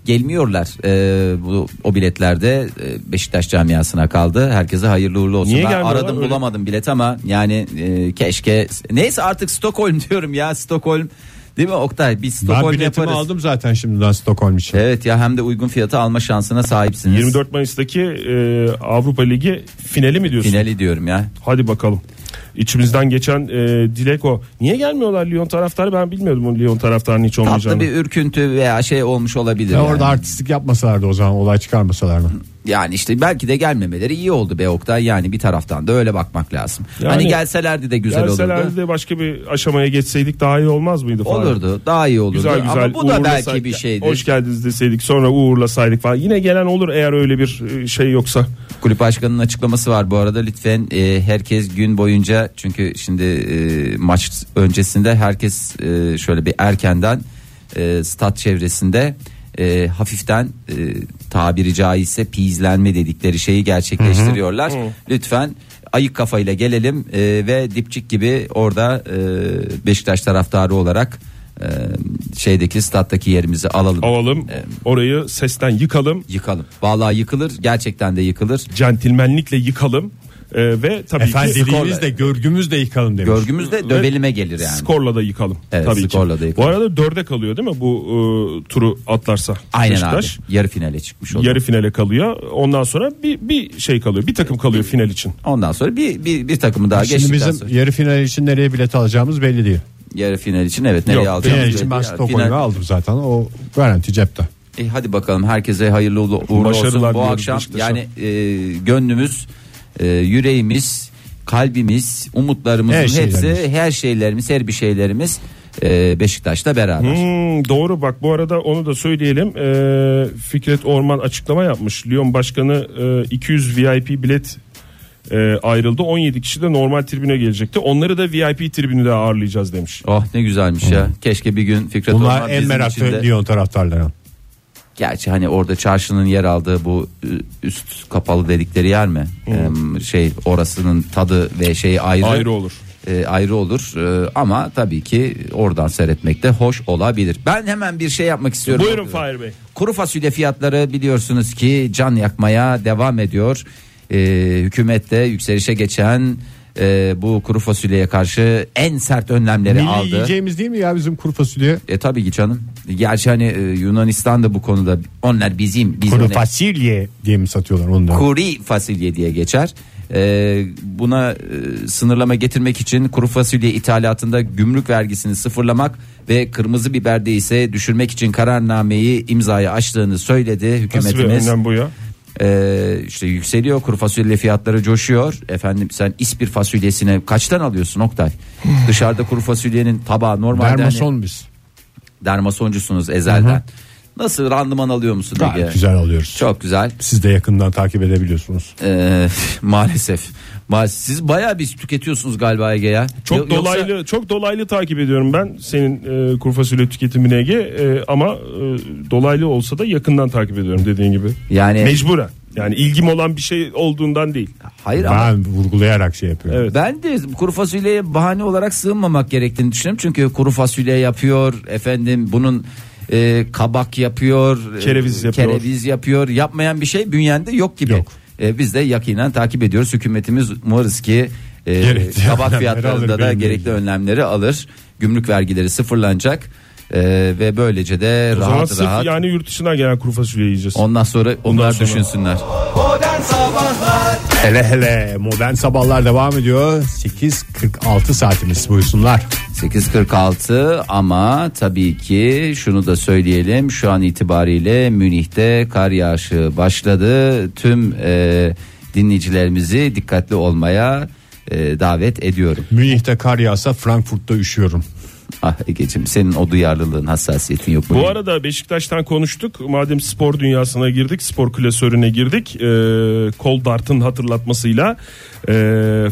Gelmiyorlar. Ee, bu o biletlerde e, Beşiktaş camiasına kaldı. Herkese hayırlı uğurlu olsun. Niye Ben aradım Öyle- bulamadım bilet ama yani e, keşke neyse artık Stockholm diyorum ya Stockholm. Değil mi Oktay? Biz ben Stockholm biletimi yaparız. aldım zaten şimdiden Stockholm için. Evet ya hem de uygun fiyata alma şansına sahipsiniz. 24 Mayıs'taki e, Avrupa Ligi finali mi diyorsun? Finali diyorum ya. Hadi bakalım. İçimizden geçen e, dilek o. Niye gelmiyorlar Lyon taraftarı? Ben bilmiyordum Lyon taraftarının hiç Tatlı olmayacağını. bir ürküntü veya şey olmuş olabilir. Ya yani. orada artistlik yapmasalardı o zaman olay çıkarmasalar mı? Yani işte belki de gelmemeleri iyi oldu be Oktay. Yani bir taraftan da öyle bakmak lazım. Yani hani gelselerdi de güzel Gelselerdi olurdu. de başka bir aşamaya geçseydik daha iyi olmaz mıydı falan. Olurdu. Daha iyi olurdu. Güzel güzel Ama bu da belki bir şeydir. Hoş geldiniz deseydik sonra uğurlasaydık falan. Yine gelen olur eğer öyle bir e, şey yoksa. Kulüp başkanının açıklaması var bu arada. Lütfen e, herkes gün boyunca çünkü şimdi e, maç öncesinde herkes e, şöyle bir erkenden e, stat çevresinde e, hafiften e, tabiri caizse pizlenme dedikleri şeyi gerçekleştiriyorlar. Lütfen ayık kafayla gelelim e, ve dipçik gibi orada e, Beşiktaş taraftarı olarak e, şeydeki stat'taki yerimizi alalım. Alalım orayı sesten yıkalım. Yıkalım. Vallahi yıkılır. Gerçekten de yıkılır. Centilmenlikle yıkalım. E, ve tabii ki Efendiliğimiz de görgümüz de yıkalım demiş. Görgümüz de döbelime gelir yani. Skorla da yıkalım. Evet, tabii skorla ki. da yıkalım. Bu arada dörde kalıyor değil mi bu e, turu atlarsa? Aynen Beşiktaş. abi. Yarı finale çıkmış oldu. Yarı finale kalıyor. Ondan sonra bir bir şey kalıyor. Bir takım kalıyor final için. Ondan sonra bir bir, bir takımı daha Şimdi geçtikten bizim sonra. yarı final için nereye bilet alacağımız belli değil. Yarı final için evet nereye Yok, alacağız? Final için ben Stockholm'u final- aldım zaten. O garanti cepte. E, hadi bakalım herkese hayırlı uğurlu olsun Başarılar bu akşam. Yani e, gönlümüz, e, yüreğimiz, kalbimiz, umutlarımızın Her hepsi, şeylerimiz. her şeylerimiz, her bir şeylerimiz e, Beşiktaş'la beraber. Hmm, doğru bak bu arada onu da söyleyelim. Ee, Fikret Orman açıklama yapmış. Lyon Başkanı e, 200 VIP bilet e, ayrıldı. 17 kişi de normal tribüne gelecekti. Onları da VIP tribünde ağırlayacağız demiş. Oh ne güzelmiş ya. Keşke bir gün Fikret Bunlar Orman en meraklı içinde- Lyon taraftarları. Gerçi hani orada çarşının yer aldığı bu ü- üst kapalı dedikleri yer mi? Em, şey orasının tadı ve şeyi ayrı. Ayrı olur. E, ayrı olur E, ama tabii ki oradan seyretmek de hoş olabilir. Ben hemen bir şey yapmak istiyorum. Buyurun Fahir Bey. Kuru fasulye fiyatları biliyorsunuz ki can yakmaya devam ediyor. E, hükümette yükselişe geçen e, bu kuru fasulyeye karşı en sert önlemleri Milli aldı. yiyeceğimiz değil mi ya bizim kuru fasulye? E tabii ki canım. Gerçi hani e, Yunanistan da bu konuda onlar bizim biz Kuru ona- fasulye diye mi satıyorlar onu da? kuri fasulye diye geçer. Ee, buna e, sınırlama getirmek için kuru fasulye ithalatında gümrük vergisini sıfırlamak ve kırmızı biberde ise düşürmek için kararnameyi imzaya açtığını söyledi Nasıl bir hükümetimiz. önlem bu ya? Ee, işte yükseliyor kuru fasulye fiyatları coşuyor. Efendim sen ispir fasulyesine kaçtan alıyorsun Oktay? Dışarıda kuru fasulyenin tabağı normalde hani, Dermason biz. dermasoncusunuz ezelden. Nasıl randıman alıyor musun Ege? Gayet güzel alıyoruz. Çok güzel. Siz de yakından takip edebiliyorsunuz. Ee, maalesef. Maalesef siz bayağı bir tüketiyorsunuz galiba Ege ya. Çok Yo- yoksa- dolaylı çok dolaylı takip ediyorum ben senin e, kuru fasulye tüketimini Ege E, ama e, dolaylı olsa da yakından takip ediyorum dediğin gibi. yani Mecburen. Yani ilgim olan bir şey olduğundan değil. hayır ama Ben vurgulayarak şey yapıyorum. Evet. ben de kuru fasulyeye bahane olarak sığınmamak gerektiğini düşünüyorum. Çünkü kuru fasulye yapıyor efendim bunun e, kabak yapıyor, e, Kereviz yapıyor. kereviz yapıyor. Yapmayan bir şey bünyende yok gibi. Yok. E, biz de yakinen takip ediyoruz. Hükümetimiz umarız ki e, Gerekli kabak fiyatlarında da gerekli önlemleri alır. Gümrük vergileri sıfırlanacak. E, ve böylece de O zaman rahat sırf rahat yani yurt dışından gelen kuru fasulye yiyeceğiz. ondan sonra onlar sonra. düşünsünler. Modern Sabahlar Hele hele modern sabahlar devam ediyor. 8.46 saatimiz buyursunlar. 8.46 ama tabii ki şunu da söyleyelim şu an itibariyle Münih'te kar yağışı başladı tüm e, dinleyicilerimizi dikkatli olmaya e, davet ediyorum. Münih'te kar yağsa Frankfurt'ta üşüyorum. Ah Ege'cim senin o duyarlılığın hassasiyetin yok? Bu arada Beşiktaş'tan konuştuk. Madem spor dünyasına girdik, spor klasörüne girdik. E, Kol Dart'ın hatırlatmasıyla e,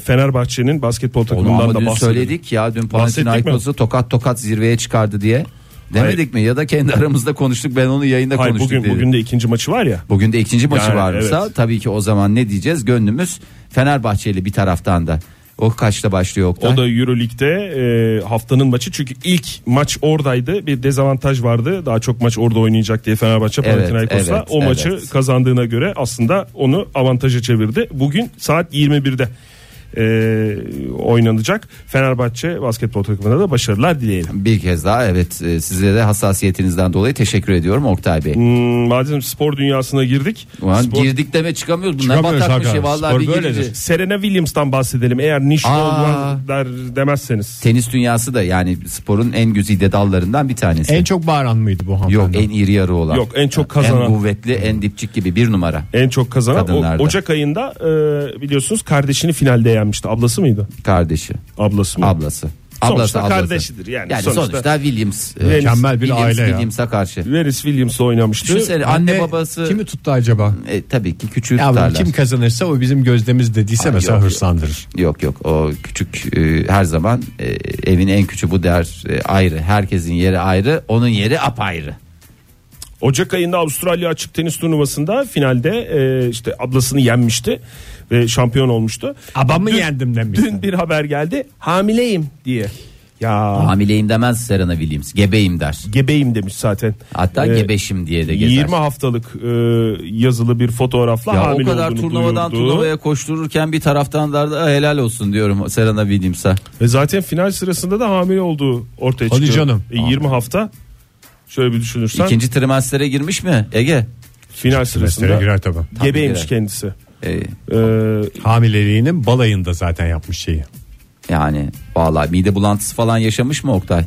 Fenerbahçe'nin basketbol takımından da bahsedelim. söyledik ya dün Bahsettik? Panathinaikos'u tokat tokat zirveye çıkardı diye. Demedik mi ya da kendi aramızda konuştuk ben onu yayında Hayır, konuştuk bugün dedi. bugün de ikinci maçı var ya. Bugün de ikinci maçı Yani, varsa evet. tabii ki o zaman ne diyeceğiz? Gönlümüz Fenerbahçeli bir taraftan da. O kaçta başlıyor Oktay? O da Euroleague'de e, haftanın maçı çünkü ilk maç oradaydı bir dezavantaj vardı daha çok maç orada oynayacak diye Fenerbahçe Evet, Panathinaikos'la evet, o evet. maçı kazandığına göre aslında onu avantaja çevirdi. Bugün saat 21'de e, oynanacak Fenerbahçe basketbol takımına da başarılar dileyelim. Bir kez daha evet e, size de hassasiyetinizden dolayı teşekkür ediyorum Oktay Bey. Hmm, madem spor dünyasına girdik Ulan spor- girdik deme çıkamıyoruz. Bunlar Çıkamıyoruz batak bir Hakan. şey vallahi Spor bir böyledir. girici. Serena Williams'tan bahsedelim eğer olman der demezseniz. Tenis dünyası da yani sporun en güzide dallarından bir tanesi. En çok bağıran mıydı bu hanımefendi? Yok en iri yarı olan. Yok, en çok En kazanan. kuvvetli en dipçik gibi bir numara. En çok kazanan o-. Ocak ayında e, biliyorsunuz kardeşini finalde yenmişti. Ablası mıydı? Kardeşi. Ablası mı? Ablası. Sonuçta Ablası ablası. kardeşidir yani. Yani Sonuçta- sonuçta, Williams. e, Mükemmel bir Williams, aile ya. Williams'a karşı. Veris Williams'la oynamıştı. Düşünsene anne, babası. Kimi tuttu acaba? E, tabii ki küçüğü Ya tutarlar. kim kazanırsa o bizim gözdemiz dediyse Ay, mesela yok, hırslandırır. Yok yok o küçük e, her zaman e, evin en küçüğü bu der e, ayrı. Herkesin yeri ayrı, onun yeri apayrı. Ocak ayında Avustralya açık tenis turnuvasında finalde e, işte ablasını yenmişti ve şampiyon olmuştu. Abamı Dün- yendim demiş. Dün bir haber geldi. Hamileyim diye. Ya Hamileyim demez Serena Williams. Gebeyim der. gebeyim demiş zaten. Hatta Ee, gebeşim diye de gezer. 20 haftalık e, yazılı bir fotoğrafla ya o hamile kadar olduğunu turnuvadan duyurdu. turnuvaya koştururken bir taraftan da "Ah, helal olsun diyorum Serena Williams'a. Ve zaten final sırasında da hamile olduğu ortaya Hadi çıkıyor. canım. E, 20 hafta şöyle bir düşünürsen İkinci trimestere girmiş mi Ege? final sırasında girer tabii. gebeymiş girer. kendisi. Ee, Ee, Hamileliğinin balayında zaten yapmış şeyi. yani vallahi mide bulantısı falan yaşamış mı Oktay?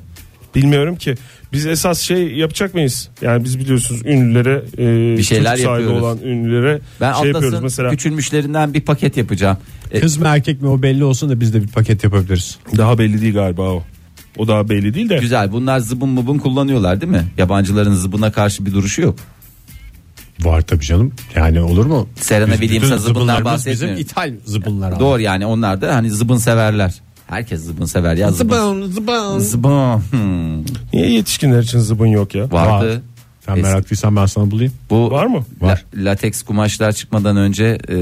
bilmiyorum ki biz esas şey yapacak mıyız? Yani biz biliyorsunuz ünlülere e, Bir şeyler çocuk sahibi yapıyoruz. olan ünlülere Ben şey yapıyoruz Atlas'ın mesela küçülmüşlerinden bir paket yapacağım. E, Kız mı erkek mi o belli olsun da biz de bir paket yapabiliriz. daha belli değil galiba o. O daha belli değil de. Güzel bunlar zıbın mıbın kullanıyorlar değil mi? Yabancıların zıbına karşı bir duruşu yok. Var tabii canım. Yani olur mu? Serena Williams'a zıbınlar zıbınlarımız bahsetmiyor. Bizim ithal zıbınlar. abi. Doğru yani onlar da hani zıbın severler. Herkes zıbın sever ya zıbın. Zıbın zıbın. Zıbın. Hmm. Niye yetişkinler için zıbın yok ya? Vardı. Sen Es- meraklıysan ben sana bulayım. Bu Var mı? Var. la- lateks kumaşlar çıkmadan önce e,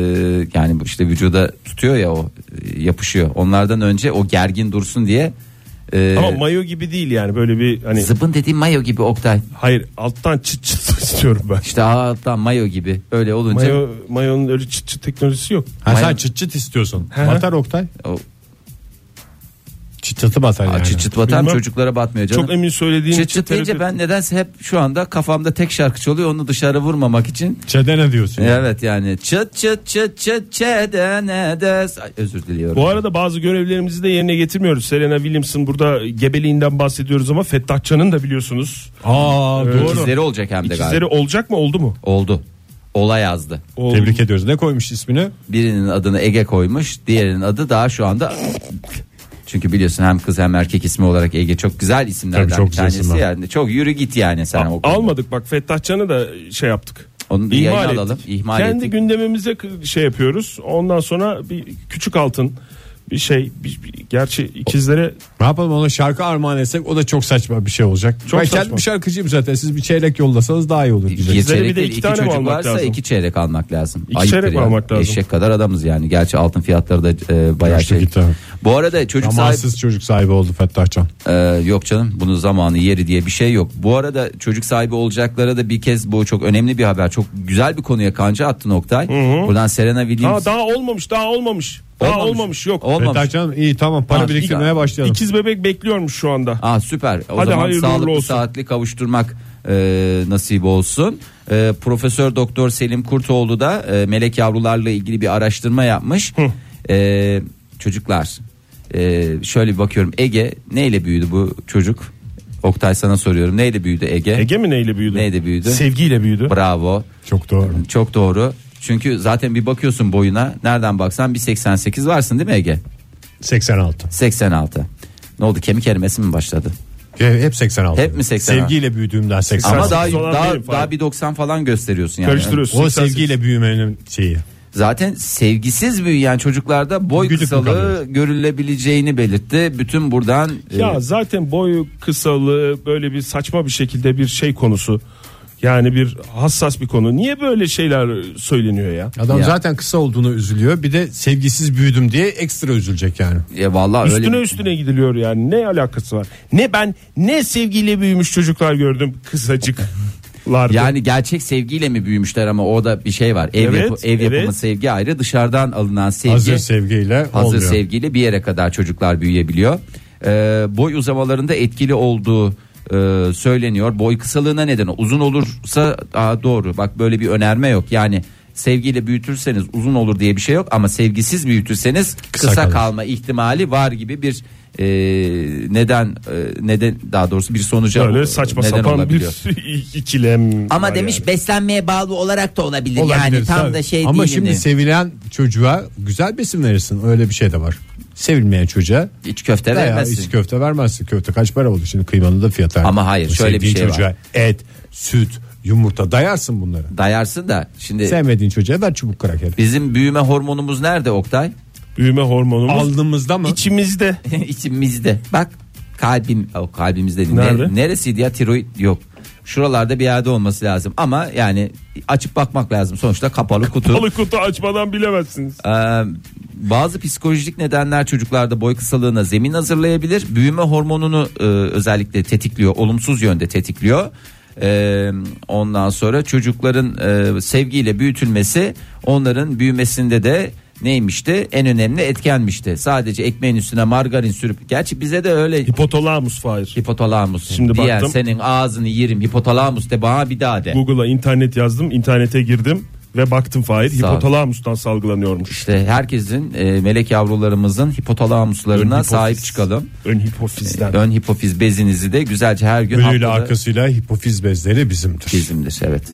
yani bu işte vücuda tutuyor ya o e, yapışıyor. Onlardan önce o gergin dursun diye e, Ama mayo gibi değil yani böyle bir hani zıbın dediğim mayo gibi Oktay. hayır alttan çıt çıt istiyorum ben. İşte alttan mayo gibi. Öyle olunca Mayo, mayonun öyle çıt çıt teknolojisi yok. Ha, Mayo- sen çıt çıt istiyorsun. Hı hı. Batar Oktay. o Çıtı batar yani. Çıt çıt batar Bilmem. çocuklara batmıyor canım. Çok emin söylediğin Çıt için çıt deyince tereddüt- ben nedense hep şu anda kafamda tek şarkı çalıyor onu dışarı vurmamak için. Çedene diyorsun. yani. Evet yani çıt çıt çıt çıt çedene des. Ay, özür diliyorum. Bu arada bazı görevlerimizi de yerine getirmiyoruz. Serena Williams'ın burada gebeliğinden bahsediyoruz ama Fettah Can'ın da biliyorsunuz. Aa doğru. İkizleri olacak hem de İkizleri galiba. olacak mı oldu mu? Oldu. Ola yazdı. Oldu. Tebrik ediyoruz. Ne koymuş ismini? Birinin adını Ege koymuş. Diğerinin adı daha şu anda çünkü biliyorsun hem kız hem erkek ismi olarak Ege çok güzel isimlerden Tabii çok bir güzel tanesi isimler. yani. Çok yürü git yani sen o konuda. Almadık bak Fettah Can'ı da şey yaptık. Onu bir İhmal yayına ettik. alalım. İhmal Kendi ettik. gündemimize k- şey yapıyoruz. Ondan sonra bir küçük altın bir şey bir, bir- gerçi ikizlere Ne yapalım ona şarkı armağan etsek o da çok saçma bir şey olacak. Çok ben saçma. kendim şarkıcığım zaten siz bir çeyrek yollasanız daha iyi olur. Bir çeyrek bir de iki iki, tane çocuk varsa lazım? iki çeyrek almak lazım. İki Ayıptır çeyrek mi ya. almak lazım? Eşek kadar adamız yani. Gerçi altın fiyatları da e, bayağı Yaşlı şey. gitti. Bu arada çocuk sahibi Amansız çocuk sahibi oldu Fettah Can. Ee, yok canım bunun zamanı yeri diye bir şey yok. Bu arada çocuk sahibi olacaklara da bir kez bu çok önemli bir haber. Çok güzel bir konuya kanca attın Oktay. Buradan Serena Williams. ha, daha olmamış daha olmamış. Olmamış, Olmamış. yok. Olmamış. Fettah Can iyi tamam para Ha, biriktirmeye iki- başlayalım. İkiz bebek bekliyormuş şu anda. Aa süper. O Hadi zaman hayırlı sağlıklı olsun. saatli kavuşturmak e, nasip olsun. E, Profesör Doktor Selim Kurtoğlu da e, melek yavrularla ilgili bir araştırma yapmış. E, çocuklar e, şöyle bir bakıyorum Ege neyle büyüdü bu çocuk? Oktay sana soruyorum. Neyle büyüdü Ege? Ege mi neyle büyüdü? Neyle büyüdü? Sevgiyle büyüdü. Bravo. Çok doğru. Çok doğru. Çünkü zaten bir bakıyorsun boyuna nereden baksan bir 88 varsın değil mi Ege? 86. 86. Ne oldu kemik erimesi mi başladı? Hep 86. Hep mi 86? Sevgiyle büyüdüğümden 86. Ama daha 88 olan daha, daha bir 90 falan gösteriyorsun yani. Karıştırıyorsun. o 88. sevgiyle büyümenin şeyi. Zaten sevgisiz büyüyen çocuklarda boy Güdük kısalığı görülebileceğini belirtti. Bütün buradan Ya e, zaten boy kısalığı böyle bir saçma bir şekilde bir şey konusu. Yani bir hassas bir konu. Niye böyle şeyler söyleniyor ya? Adam Ya. zaten kısa olduğunu üzülüyor. Bir de sevgisiz büyüdüm diye ekstra üzülecek yani. e, vallahi Üstüne öyle üstüne gidiliyor yani. Ne alakası var? Ne ben ne sevgiyle büyümüş çocuklar gördüm kısacıklarda. yani gerçek sevgiyle mi büyümüşler ama o da bir şey var. Ev, Evet, yapı- ev yapımı evet. sevgi ayrı, dışarıdan alınan sevgi Hazır sevgiyle hazır olmuyor. sevgiyle bir yere kadar çocuklar büyüyebiliyor. Ee, boy uzamalarında etkili olduğu e, söyleniyor. Boy kısalığına neden o. uzun olursa aa, doğru. Bak böyle bir önerme yok. Yani sevgiyle büyütürseniz uzun olur diye bir şey yok ama sevgisiz büyütürseniz kısa, Kısa kalır. kalma ihtimali var gibi bir e, neden e, neden daha doğrusu bir sonuca böyle saçma neden sapan olabiliyor. bir ikilem. Ama demiş yani. beslenmeye bağlı olarak da olabilir. Olabilir, yani tam tabii. da şey Ama değil. şimdi yani. sevilen çocuğa güzel besin verirsin. Öyle bir şey de var. Sevilmeyen çocuğa İç köfte vermezsin. iç köfte vermezsin. Köfte kaç para oldu şimdi kıymanın da fiyatı. Ama hayır, O şöyle bir sevdiğin şey var. çocuğa et, süt, yumurta dayarsın bunları. Dayarsın da şimdi Sevmediğin çocuğa ver çubuk kraker. bizim büyüme hormonumuz nerede Oktay? büyüme hormonumuz Aldığımızda mı? içimizde. İçimizde. Bak kalbim o kalbimizde değil. Nerede? Nere- neresiydi ya tiroid yok. Şuralarda bir yerde olması lazım ama yani açıp bakmak lazım. Sonuçta kapalı kutu. Balık kutu açmadan bilemezsiniz. Ee, bazı psikolojik nedenler çocuklarda boy kısalığına zemin hazırlayabilir. Büyüme hormonunu e, özellikle tetikliyor, olumsuz yönde tetikliyor. Ee, ondan sonra çocukların e, sevgiyle büyütülmesi onların büyümesinde de neymişti? En önemli etkenmişti. Sadece ekmeğin üstüne margarin sürüp gerçi bize de öyle Hipotalamus Fahir. hipotalamus. Şimdi diyen baktım. senin ağzını yerim hipotalamus de bana bir daha de. Google'a internet yazdım. internete girdim ve baktım Fahir. Sağ ol. Hipotalamus'tan salgılanıyormuş. İşte herkesin e, melek yavrularımızın hipotalamuslarına Ön sahip hipofiz. çıkalım. Ön hipofizden. Ön hipofiz bezinizi de güzelce her gün Önüyle haftada arkasıyla hipofiz bezleri bizimdir. bizimdir evet.